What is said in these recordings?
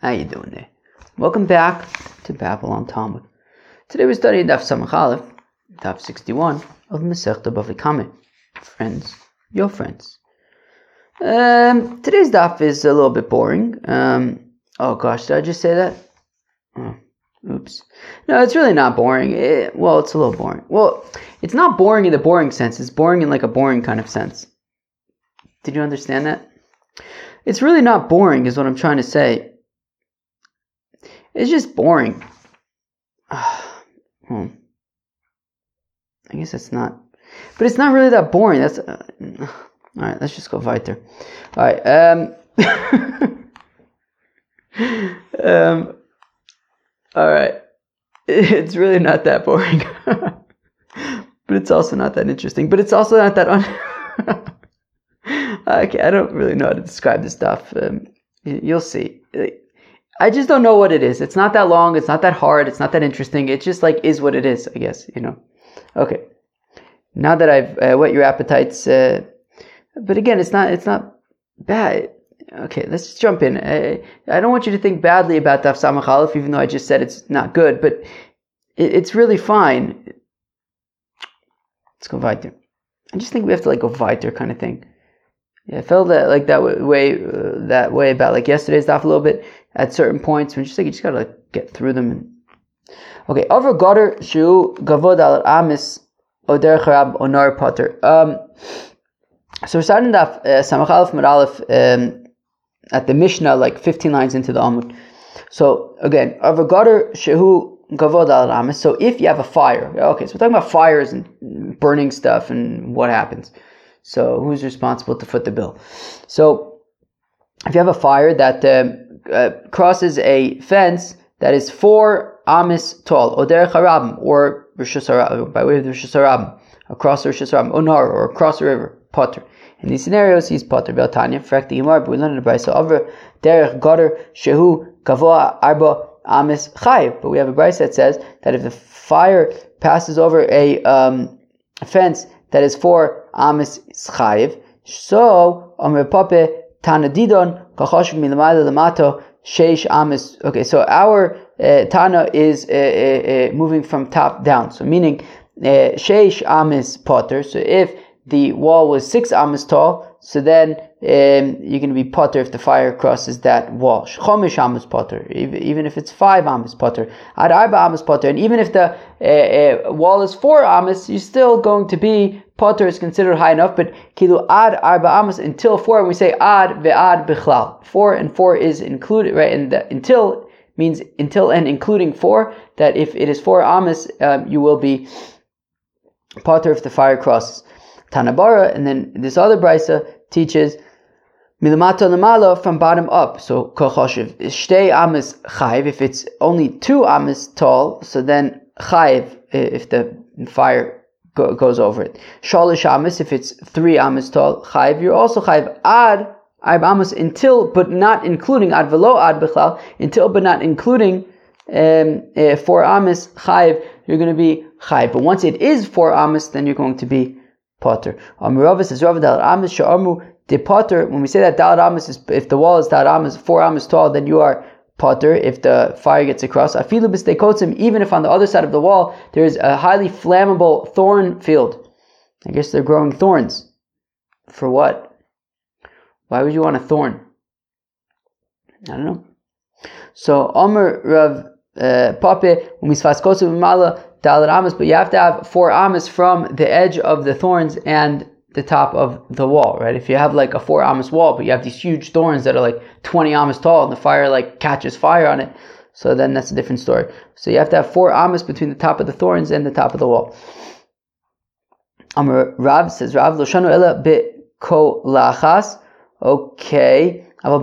How you doing there? Welcome back to Babble On Talmud. Today we're studying Daf Samach Aleph, Daf 61 of Masechta Bava Kameh. Friends, your friends. Um, today's Daf is a little bit boring. Um, oh gosh, did I just say that? Oh, oops. No, it's really not boring. It, well, it's a little boring. Well, it's not boring in the boring sense. It's boring in like a boring kind of sense. Did you understand that? It's really not boring, is what I'm trying to say. It's just boring. hmm. I guess it's not, but it's not really that boring. That's uh, all right. Let's just go weiter. All right. Um. um. All right. It's really not that boring, but it's also not that interesting. But it's also not that un. okay, I don't really know how to describe this stuff. Um, you'll see. I just don't know what it is. It's not that long. It's not that hard. It's not that interesting. It just like is what it is, I guess, you know. Okay. Now that I've uh, whet your appetites, uh, but again, it's not, it's not bad. Okay, let's just jump in. I, I don't want you to think badly about Daf Samach Aleph, even though I just said it's not good, but it, it's really fine. Let's go weiter. I just think we have to like go weiter kind of thing. I felt that like that way, uh, that way about like yesterday's daf a little bit at certain points. When just like you just gotta like get through them. And... Okay, over shu gavod al amis oder charab onar potter. Um, so we're starting daf uh, samach alef um, at the Mishnah, like 15 lines into the Amud. So again, over goder shehu gavod al amis. So if you have a fire, okay, so we're talking about fires and burning stuff and what happens. So who's responsible to foot the bill? So if you have a fire that um, uh, crosses a fence that is four amis tall, oder charabim, or by way of the Rishus across the Rishus Unar, or across the river, potter. In these scenarios, he's potter. Beltanya, fact the Gemara, but we learned in Brisa over derech goder shehu kavoa arba amis chayiv. But we have a Brisa that says that if the fire passes over a um, fence that is for amis chayiv, so Amr Pape Tanadidon Kachoshev Milamayla Lamato Sheish Amis. Okay, so our uh, Tana is uh, uh, uh moving from top down. So meaning uh, Sheish Amis Potter. So if the wall was six Amis tall, so then um, you're going to be potter if the fire crosses that wall. Chomish amas potter, even if it's five amas potter. Ad amas potter, and even if the uh, uh, wall is four amas, you're still going to be potter is considered high enough. But kilu ad arba amas until four, and we say ad ve'ad bichlal. Four and four is included, right? And the, until means until and including four. That if it is four amas, um, you will be potter if the fire crosses. Tanabara, and then this other brisa teaches Milamata lamala from bottom up. So kochoshev shtei amis chayv. If it's only two amis tall, so then chayv if the fire go, goes over it. Shalish amis if it's three amis tall, chayv. You're also chayv ad arb amis until but not including ad velo ad bichlal until but not including um, uh, four amis chayv. You're going to be chayv. But once it is four amis, then you're going to be potter. Amirava says Dal Amis Sha'amu the potter. When we say that Dal is if the wall is Dal four Amis tall, then you are potter if the fire gets across. Afilu b'steikotzim, even if on the other side of the wall there is a highly flammable thorn field. I guess they're growing thorns. For what? Why would you want a thorn? I don't know. So Omer Rav uh, Pape, we mala dalit amas, but you have to have four amas from the edge of the thorns and the top of the wall, right? If you have like a four amas wall, but you have these huge thorns that are like 20 amas tall and the fire like catches fire on it, so then that's a different story. So you have to have four amas between the top of the thorns and the top of the wall. Amr Rav says, Rav Loshanu Ela Be Ko Lachas. Okay. So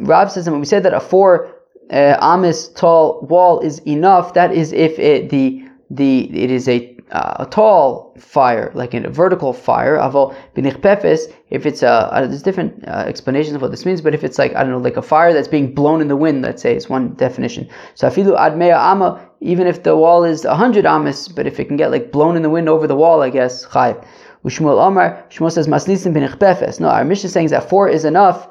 Rav says, and when we say that a four uh, amis tall wall is enough, that is if it, the the it is a, uh, a tall fire, like a vertical fire. Aval binichpefes, if it's a uh, there's different uh, explanations of what this means, but if it's like I don't know, like a fire that's being blown in the wind, let's say, is one definition. So afilu admeya ama, even if the wall is hundred amis, but if it can get like blown in the wind over the wall, I guess chayv. Ushmuel Omar, Shmuel says maslisim binichpefes. No, our Mishnah is saying that four is enough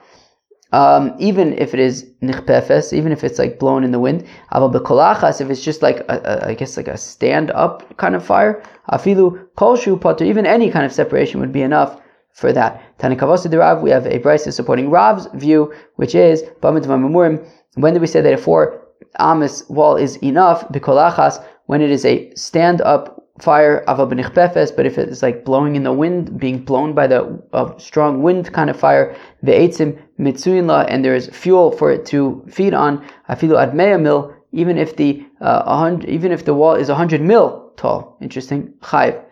um, even if it is nichpefes, even if it's like blown in the wind. Aval bekolachas, if it's just like a, a, I guess like a stand up kind of fire. Afilu kolshu potter, even any kind of separation would be enough for that. Tanikavosa de Rav, we have a brisa supporting Rav's view, which is when did we say that a four amis wall is enough? Bekolachas, when it is a stand up fire but if it's like blowing in the wind, being blown by the uh, strong wind kind of fire, ve'etzim mitzuyinla, and there is fuel for it to feed on, afilu admeya mil, even if the uh, even if the wall is 100 mil tall. Interesting. Chayv.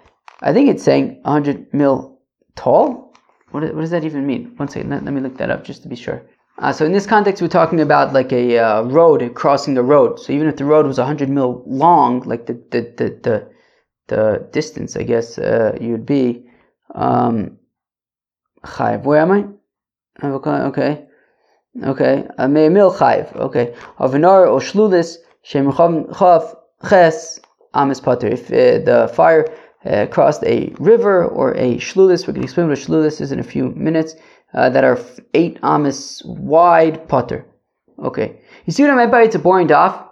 I think it's saying 100 mil tall. What, what does that even mean? One second, let, let me look that up just to be sure. Uh, so in this context, we're talking about like a uh, road crossing a road. So even if the road was 100 mil long, like the the the, the the distance, I guess, uh, you'd be um. Where am I? Okay, okay. Mil chayv. Okay. Avinar or shlulis shemchav chav ches amis pater. If uh, the fire uh, crossed a river or a shlulis, we can explain what a shlulis is in a few minutes. Uh, that are eight amis wide pater. Okay. You see what I meant by it's a boring daf?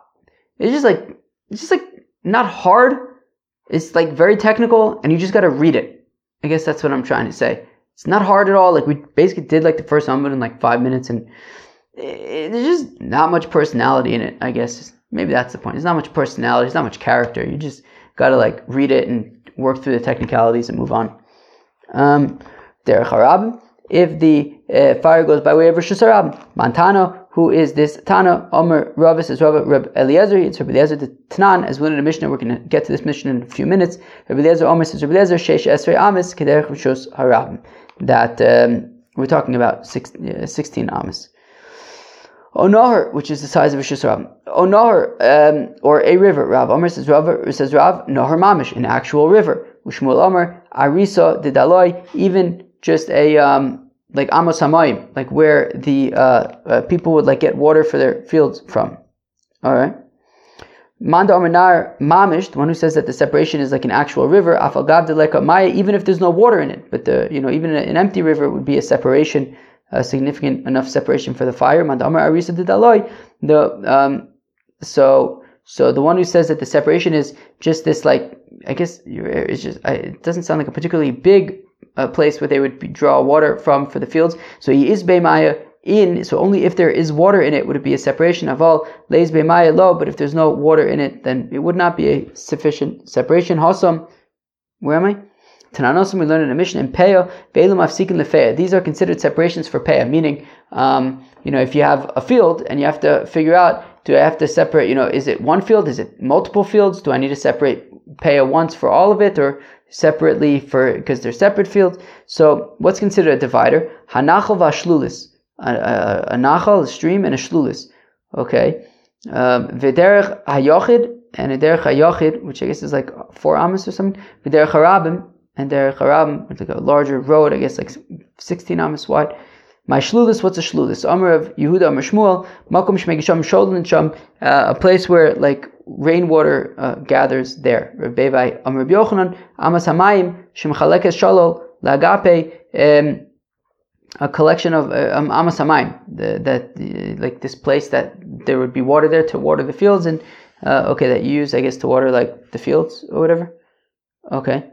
It's just like it's just like not hard it's like very technical and you just got to read it. I guess that's what I'm trying to say. It's not hard at all. Like we basically did like the first Amud in like five minutes and there's just not much personality in it, I guess. Maybe that's the point. There's not much personality. There's not much character. You just got to like read it and work through the technicalities and move on. Um, Derech Harab. If the uh, fire goes by way of Rosh Hashanah, Man tana, who is this Tana Omer Ravis is Rav, Rav Eliezer. It's Rav Eliezer the Tanan, as we in the Mishnah. We're going to get to this Mishnah in a few minutes. Rav Eliezer Omer says Rav Eliezer Sheish Esrei Amis Kederech Rishos Harabim. That um, we're talking about six, uh, 16 Amis. Onohar, which is the size of a Harabim. Onohar, um, or a river. Rav Omer says Rav, says Rav Nohar Mamish, an actual river. Ushmul Omer Arisa Didaloi, even just a um, like Amos Hamayim, like where the uh, uh, people would like get water for their fields from. All right. Manda Aminar Mamish, the one who says that the separation is like an actual river, Afal Maya, even if there's no water in it, but the you know even an empty river would be a separation, a significant enough separation for the fire. Manda Amar Arisa Didaloi, the um, so so the one who says that the separation is just this like I guess it's just it doesn't sound like a particularly big a place where they would draw water from for the fields. So he is Beimaya in, so only if there is water in it would it be a separation of all lays Beimaya low, but if there's no water in it, then it would not be a sufficient separation. Hasam, where am I? Tananosim, we learn in a Mishnah in Peah, Ve'elim Afsikin Lefeah. These are considered separations for Peah, meaning, um, you know, if you have a field and you have to figure out, do I have to separate, you know, is it one field? Is it multiple fields? Do I need to separate Peah once for all of it? Or separately for because they're separate fields. So what's considered a divider? Hanachal v'ashlulis. A, a, a nachal, a stream, and a shlulis. Okay. Um, v'derech hayochid and a derech hayochid, which I guess is like four amos or something. V'derech harabim and derech harabim, like a larger road, I guess like 16 amos wide. My shlulis, what's a shlulis? Amr of Yehuda Amr Shmuel, Makom Shmegisham Sholin Sham, uh, a place where like rainwater uh, gathers there. Rabbi Amr Yochanan, Amas Hamayim, Shemchalekes Shalol, Lagape, um, a collection of uh, um, Amas Hamayim, that uh, like this place that there would be water there to water the fields, and uh, okay, that you use, I guess, to water like the fields or whatever. Okay.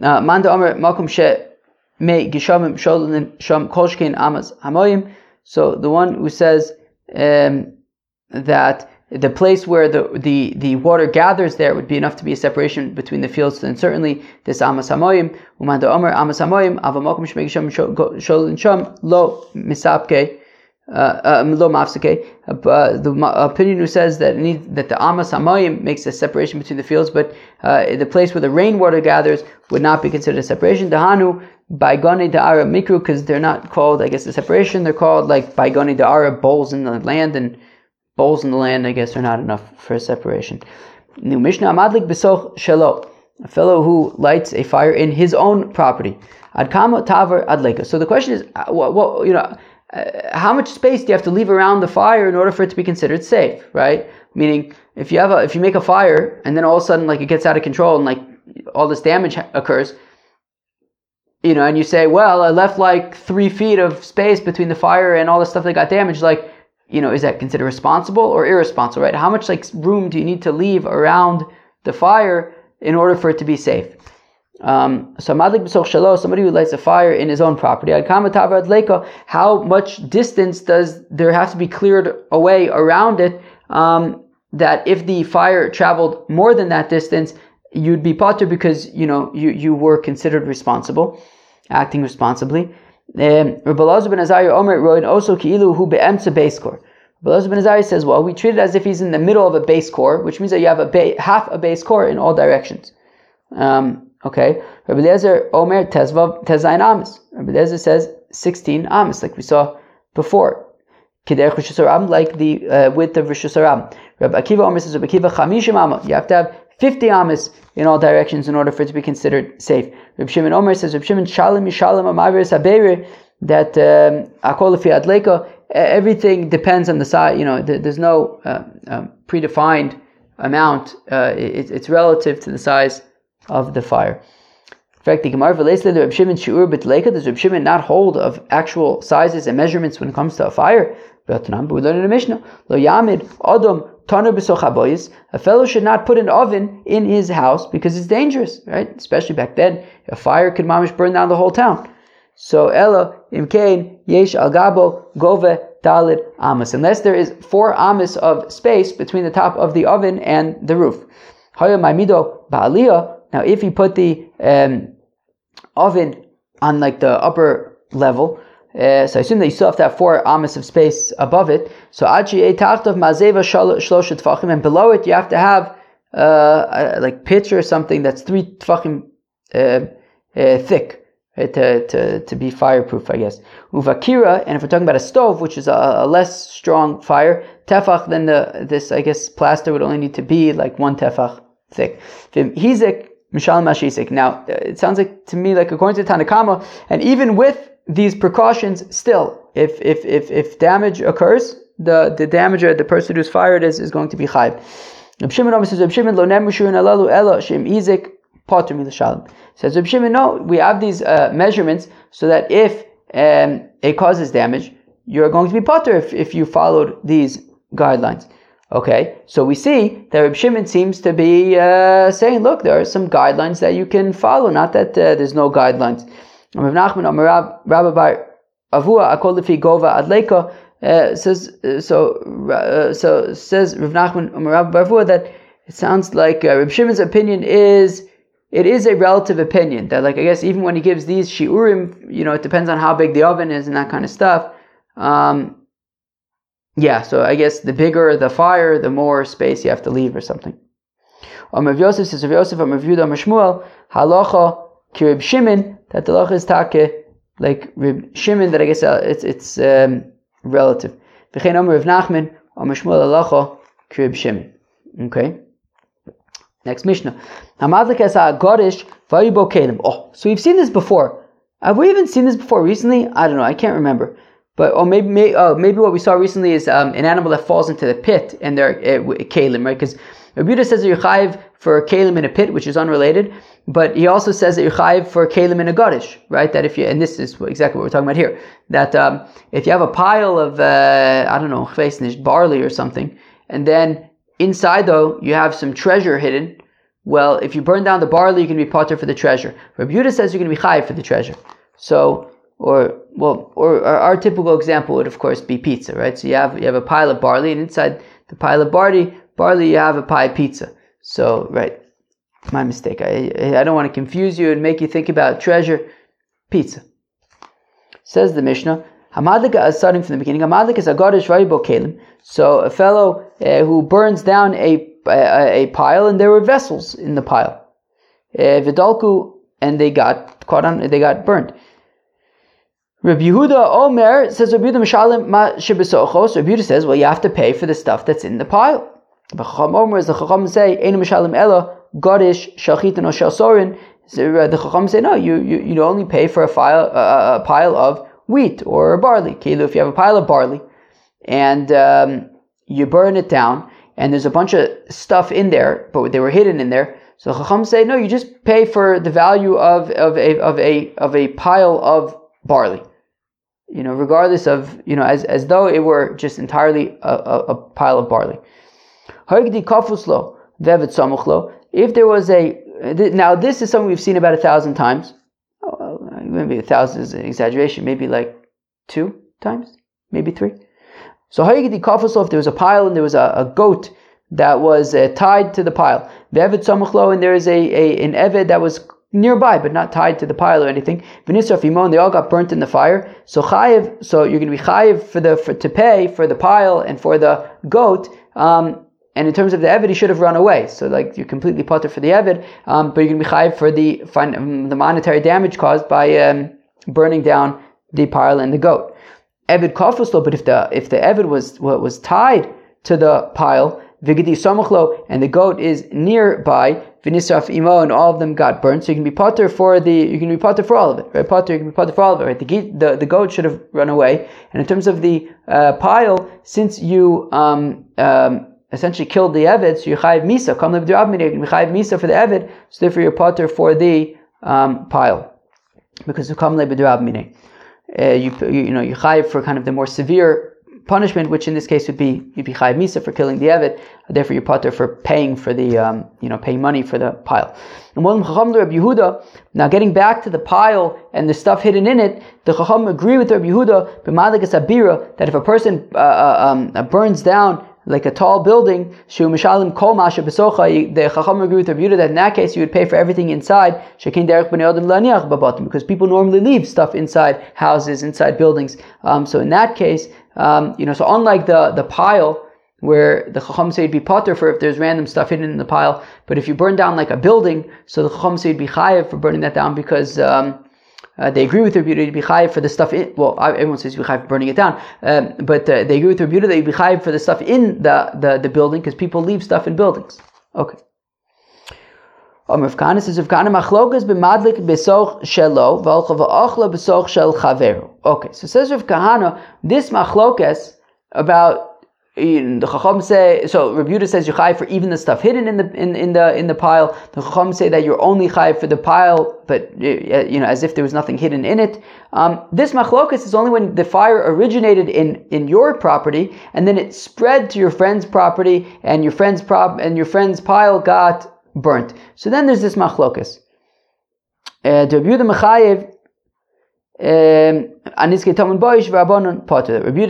Uh, Manda Amr Makom She me gishamim sholin sham kolshkein amas hamoyim. So the one who says um, that the place where the, the, the water gathers there would be enough to be a separation between the fields, then certainly this amas hamoyim, umanda omer amas hamoyim, avamokum shmegisham sholin sham lo misapke, lo mafsake. Uh, the opinion who says that need, that the amas hamoyim makes a separation between the fields, but uh, the place where the rainwater gathers would not be considered a separation. Dahanu Baigani Da'ara Mikru, because they're not called, I guess, a separation. They're called like Baigani Da'ara, bowls in the land, and bowls in the land, I guess, are not enough for a separation. New Mishnah Amadlik Besoch Shelo, a fellow who lights a fire in his own property. Adkama Tavar Adleka. So the question is, uh, what you know, uh, how much space do you have to leave around the fire in order for it to be considered safe, right? Meaning, if you have a, if you make a fire and then all of a sudden like it gets out of control and like all this damage occurs, you know, and you say, well, I left like three feet of space between the fire and all the stuff that got damaged. Like, you know, is that considered responsible or irresponsible, right? How much like room do you need to leave around the fire in order for it to be safe? Um, so somebody who lights a fire in his own property, how much distance does there have to be cleared away around it? Um, that if the fire traveled more than that distance, you'd be potter because you know you, you were considered responsible, acting responsibly. Um, Rabbi Elazar ben Azariah Omer Roin also ki'ilu hu be'emtza base core. Rabbi Elazar ben Azariah says, well, we treat it as if he's in the middle of a base core, which means that you have a ba- half a base core in all directions. Um, okay, Rabbi Elazar Omer tezvav tezayin amis. Rabbi Elazar says 16 amis, like we saw before. Kidei Rishus like the uh, width of Rishus Rabbi Akiva Omer says, Rabbi Akiva chamishim amas. You have to have 50 amas in all directions in order for it to be considered safe. Rabbi Shimon Omer says, Rabbi Shimon Shalom Yishalim Amaviris Habeir, that um, Akol Adleka, everything depends on the size, you know, there's no uh, um, predefined amount, uh, it, it's relative to the size of the fire. In fact, the Gemara relates that Reb Shimon Shiur B'Tleika, does Reb Shimon not hold of actual sizes and measurements when it comes to a fire? But we learn in the Mishnah, Lo Yamid Adam a fellow should not put an oven in his house because it's dangerous, right? Especially back then, a fire could mamish burn down the whole town. So Ella imkain yesh al gabo gove dalid amas. Unless there is four amas of space between the top of the oven and the roof. Haya maimido ba'aliyah. Now, if you put the um, oven on like the upper level, uh, so I assume that you still have to have four amas of space above it. So achi etachtav mazeva shloshet tfachim, and below it you have to have uh, like pitch or something that's three tfachim uh, uh, thick right, to, to, to be fireproof, I guess. Uvakira, and if we're talking about a stove, which is a, a less strong fire, tefach, then the this I guess plaster would only need to be like one tefach thick. Hizik mishalim mashisik. Now it sounds like to me like according to Tanakama, and even with these precautions still, if if if, if damage occurs, the the damager, the person who's fired is, is going to be chayv. Says Reb Shimon alalu shem. Says Shimon, no, we have these uh, measurements so that if um, it causes damage, you're going to be potter if, if you followed these guidelines. Okay, so we see that Reb Shimon seems to be uh, saying, look, there are some guidelines that you can follow, not that uh, there's no guidelines. Rav Nachman Amar Rabbi Avua Akol Gova Adleka uh, says uh, so. Uh, so says Rav Nachman Amar Rabbi Bar Avua that it sounds like uh, Rav Shimon's opinion is it is a relative opinion that like I guess even when he gives these shiurim, you know, it depends on how big the oven is and that kind of stuff. Um, yeah, so I guess the bigger the fire, the more space you have to leave or something. Amar Yosef says Rav Yosef Amar Yehuda Amar Shmuel Halacha Kirib Shimon that the loch is take like Rib Shimon that I guess uh, it's it's um, relative. V'chein Omer Rav Nachman Omer Shmuel Alacha Kirib Shimon. Okay. Next Mishnah. Oh, so we've seen this before. Have we even seen this before recently? I don't know. I can't remember. But or maybe maybe, uh, maybe what we saw recently is um, an animal that falls into the pit and they're uh, kalim, right? Because Rabbi says that you're chayiv for kalim in a pit, which is unrelated, but he also says that you're chayiv for kalim in a gadish, right? That if you and this is exactly what we're talking about here, that um, if you have a pile of uh, I don't know barley or something, and then inside though you have some treasure hidden. Well, if you burn down the barley, you can be potter for the treasure. Rabbi says you're going to be chayiv for the treasure. So, or well, or our, typical example would of course be pizza, right? So you have you have a pile of barley, and inside the pile of barley barley, you have a pie pizza. So, right, my mistake. I, I don't want to confuse you and make you think about treasure. Pizza. Says the Mishnah, Hamadlika is starting from the beginning. Hamadlika is a gadish kalim. So a fellow uh, who burns down a, a, a pile, and there were vessels in the pile. Uh, and they got caught on. They got burned. Rabbi Yehuda Omer says Rabbi Yehuda Mishalim Ma Shibisochos. Rabbi Yehuda says, well, you have to pay for the stuff that's in the pile. The Chacham Omer is the Chacham say, Einu Mishalim Ela, Godish, Shachitin, or Shalsorin. Uh, the Chacham say, no, you, you, you only pay for a, file, uh, a pile of wheat or barley. Kilu, if you have a pile of barley and um, you burn it down, and there's a bunch of stuff in there, but they were hidden in there. So Chacham say, no, you just pay for the value of, of a of a of a pile of barley. You know, regardless of you know, as, as though it were just entirely a, a, a pile of barley. If there was a now this is something we've seen about a thousand times. Oh, maybe a thousand is an exaggeration. Maybe like two times, maybe three. So if there was a pile and there was a, a goat that was uh, tied to the pile. And there is a, a an eved that was nearby but not tied to the pile or anything. V'nisra fimon, they all got burnt in the fire. So chayiv, so you're going to be chayiv for the for, to pay for the pile and for the goat. Um, and in terms of the Evid, he should have run away. So like you're completely potter for the Evid, um, but you're going to be chayiv for the um, the monetary damage caused by um, burning down the pile and the goat. Evid kofuslo, but if the if the Evid was was tied to the pile, Vigadi Samuchlo, and the goat is nearby, Vinisraf Imo, and all of them got burnt. So you can be potter for the, you can be potter for all of it, right? Potter, you can be potter for all of it, right? The, the, the goat should have run away. And in terms of the uh, pile, since you um, um, essentially killed the Evid, so you chayiv misa, come live you can chayiv misa for the Evid, so therefore you're potter for the um, pile. Because you come live uh, you, you know, you chayiv for kind of the more severe punishment, which in this case would be you'd be chayiv misa for killing the evet. Therefore, you're potter for paying for the um, you know paying money for the pile. And chacham Rabbi Yehuda. Now, getting back to the pile and the stuff hidden in it, the chacham agree with Rabbi Yehuda b'madagas abira that if a person uh, uh um, burns down like a tall building, shu kol masha. The chacham agree with Rabbi Yehuda that in that case you would pay for everything inside. Shekin derech b'nei babatim because people normally leave stuff inside houses, inside buildings. Um, so in that case, um, you know, so unlike the the pile where the Chacham would be potter for if there's random stuff hidden in the pile, but if you burn down like a building, so the Chacham would be chayiv for burning that down because um, uh, they agree with Rabbi to be chayiv for the stuff in, well, everyone says you be chayiv for burning it down, um, but uh, they agree with Rabbi that you be chayiv for the stuff in the, the, the building because people leave stuff in buildings. Okay. Rav Kahana says Rav Kahana machlokas b'madlik besoch shelo v'olcha v'ochla besoch shel chaveru. Okay, so says Rav Kahana, this machlokas about the Chacham say so. Rabbi says you're chai for even the stuff hidden in the in, in the in the pile. The Chacham say that you're only high for the pile, but you know as if there was nothing hidden in it. Um, this machlokas is only when the fire originated in in your property and then it spread to your friend's property and your friend's prop and your friend's pile got burnt. So then there's this machlokas. Uh, Rabbi Mechayev Aniske Taman Boish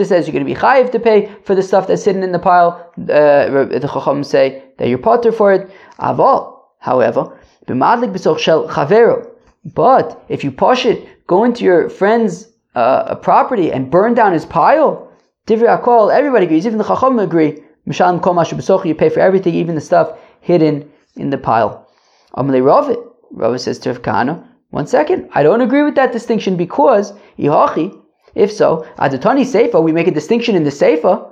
says you're going to be chayiv to pay for the stuff that's hidden in the pile. Uh, the Chacham say that you're potter for it. Aval, however, b'madlik b'soch shel chavero. But if you push it, go into your friend's uh, property and burn down his pile, Divrei Akol, everybody agrees, even the Chacham agree. Mishalim kol mashu you pay for everything, even the stuff hidden in the pile. Amalei Ravit, Ravit says to Rav Kahana, one second, I don't agree with that distinction because, ihachi, if so, adatani seifa, we make a distinction in the seifa,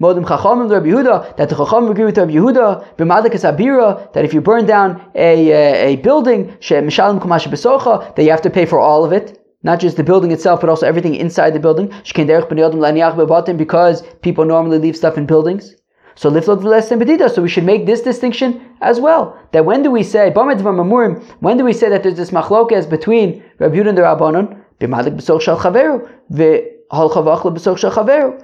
Modim Chachamim Rabbi Yehuda, that the Chacham agree with Rabbi Yehuda, b'madakas abira, that if you burn down a, a, a building, shemishalim kumash besocha, that you have to pay for all of it, not just the building itself, but also everything inside the building. Because people normally leave stuff in buildings. So liflot v'lesen bedida. So we should make this distinction as well. That when do we say When do we say that there's this machlokas between Rabbi Yehuda and the Rabbanon? B'malik b'soch shal chaveru v'hol chavachla b'soch shal chaveru.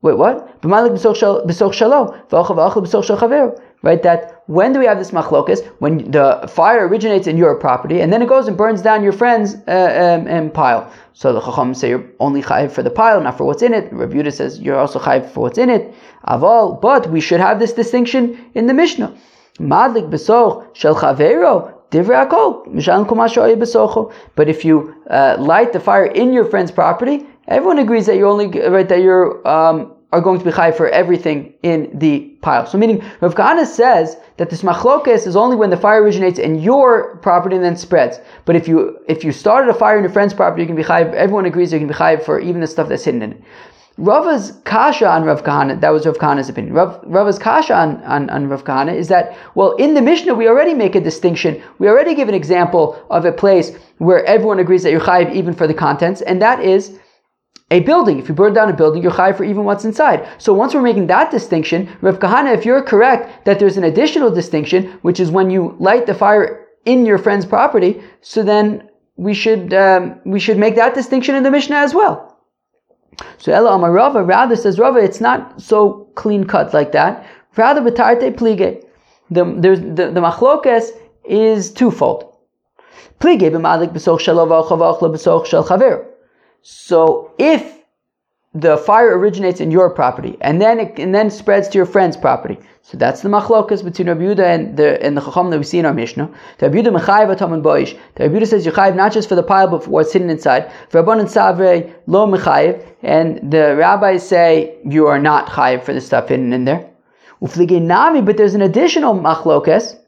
Wait, what? B'malik b'soch shal shalo v'hol chavachla b'soch shal chaveru. Right. That when do we have this machlokas? When the fire originates in your property and then it goes and burns down your friend's uh, um, um, pile. So the Chacham say you're only chayiv for the pile, not for what's in it. Rabbi Yehuda says you're also chayiv for what's in it. Aval, but we should have this distinction in the Mishnah. Madlik besoch shel chavero. But if you uh, light the fire in your friend's property, everyone agrees that you're only right that you're um, are going to be high for everything in the pile. So meaning Rav Kahana says that this machlokes is only when the fire originates in your property and then spreads. But if you if you started a fire in your friend's property, you can be high. Everyone agrees you can be high for even the stuff that's hidden in it. Rava's kasha on Rav Kahana, that was Rav Kahana's opinion. Rav, Rava's kasha on, on, on Rav Kahana is that, well, in the Mishnah, we already make a distinction. We already give an example of a place where everyone agrees that you're chayiv even for the contents, and that is a building. If you burn down a building, you're chayiv for even what's inside. So once we're making that distinction, Rav Kahana, if you're correct that there's an additional distinction, which is when you light the fire in your friend's property, so then we should um, we should make that distinction in the Mishnah as well. So Ella Amarava rather says Rava, it's not so clean cut like that. Rather betarte plige. The there's the, the machlokes is twofold. Plige b'malik b'soch shel b'soch shel chaver. So if the fire originates in your property and then it and then spreads to your friend's property, so that's the machlokas between Rabbi Yehuda and the and the chacham that we see in our Mishnah. The Rabbi Yehuda mechayiv atam and boish. The Rabbi Yehuda says you chayiv not just for the pile but for what's hidden inside. Rabban and Savre lo mechayiv, and the rabbis say you are not chayiv for the stuff hidden in there. Uflige nami, but there's an additional machlokas,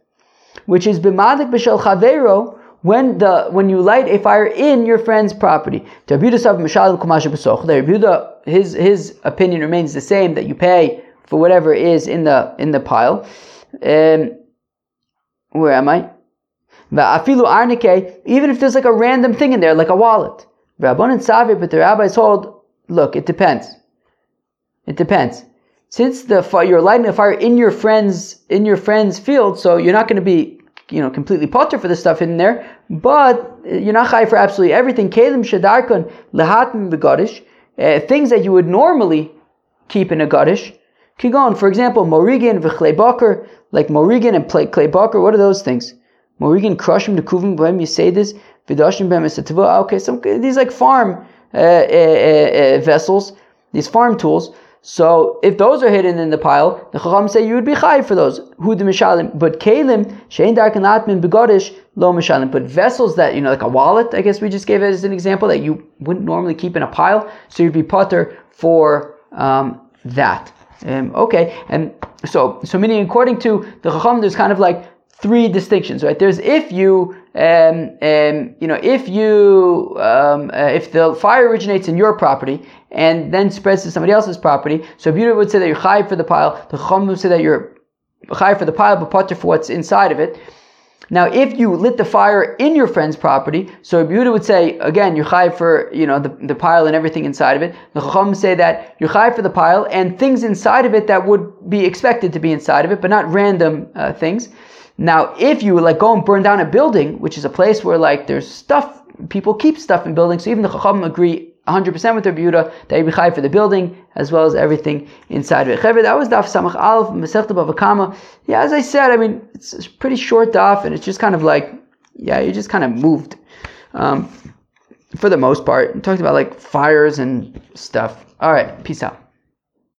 which is b'madik b'shel chavero when the when you light a fire in your friend's property. His his opinion remains the same that you pay for whatever is in the in the pile. Um, where am I? Even if there's like a random thing in there, like a wallet. Rabban and Savi, but the rabbis hold, look, it depends. It depends. Since the fire, you're lighting a fire in your friend's in your friend's field, so you're not going to be you know, completely potter for the stuff in there, but you're not high for absolutely everything. Kalim shadarkon lehatim begadish, uh, things that you would normally keep in a gadish. Kigon, for example, morigan v'chlei bakar, like morigan and clay bakar. What are those things? Morigan crushim the kuvim when you say this. Vidashim b'hem Okay, some these like farm uh, uh, uh, vessels, these farm tools. So if those are hidden in the pile, the Chacham say you would be chayv for those. Who the mishalim, but kalim shein dark and atmin begodish lo mishalim. But vessels that you know, like a wallet, I guess we just gave it as an example that you wouldn't normally keep in a pile, so you'd be potter for um, that. Um, okay, and so so meaning according to the Chacham, there's kind of like three distinctions, right? There's if you, um, um, you know, if you, um, uh, if the fire originates in your property and then spreads to somebody else's property, so Yehuda would say that you're high for the pile. The Chum would say that you're high for the pile, but potter for what's inside of it. Now, if you lit the fire in your friend's property, so Yehuda would say, again, you're chai for, you know, the, the pile and everything inside of it. The Chacham say that you're chai for the pile and things inside of it that would be expected to be inside of it, but not random uh, things. Now, if you like go and burn down a building, which is a place where like there's stuff, people keep stuff in buildings, so even the Chacham agree 100% with their Yehuda that you be for the building as well as everything inside of it. That was Daf Samach Aleph Masechta Bava Kama. Yeah, as I said, I mean it's pretty short Daf, and it's just kind of like yeah, you just kind of moved. Um, for the most part, talked about like fires and stuff. All right, peace out.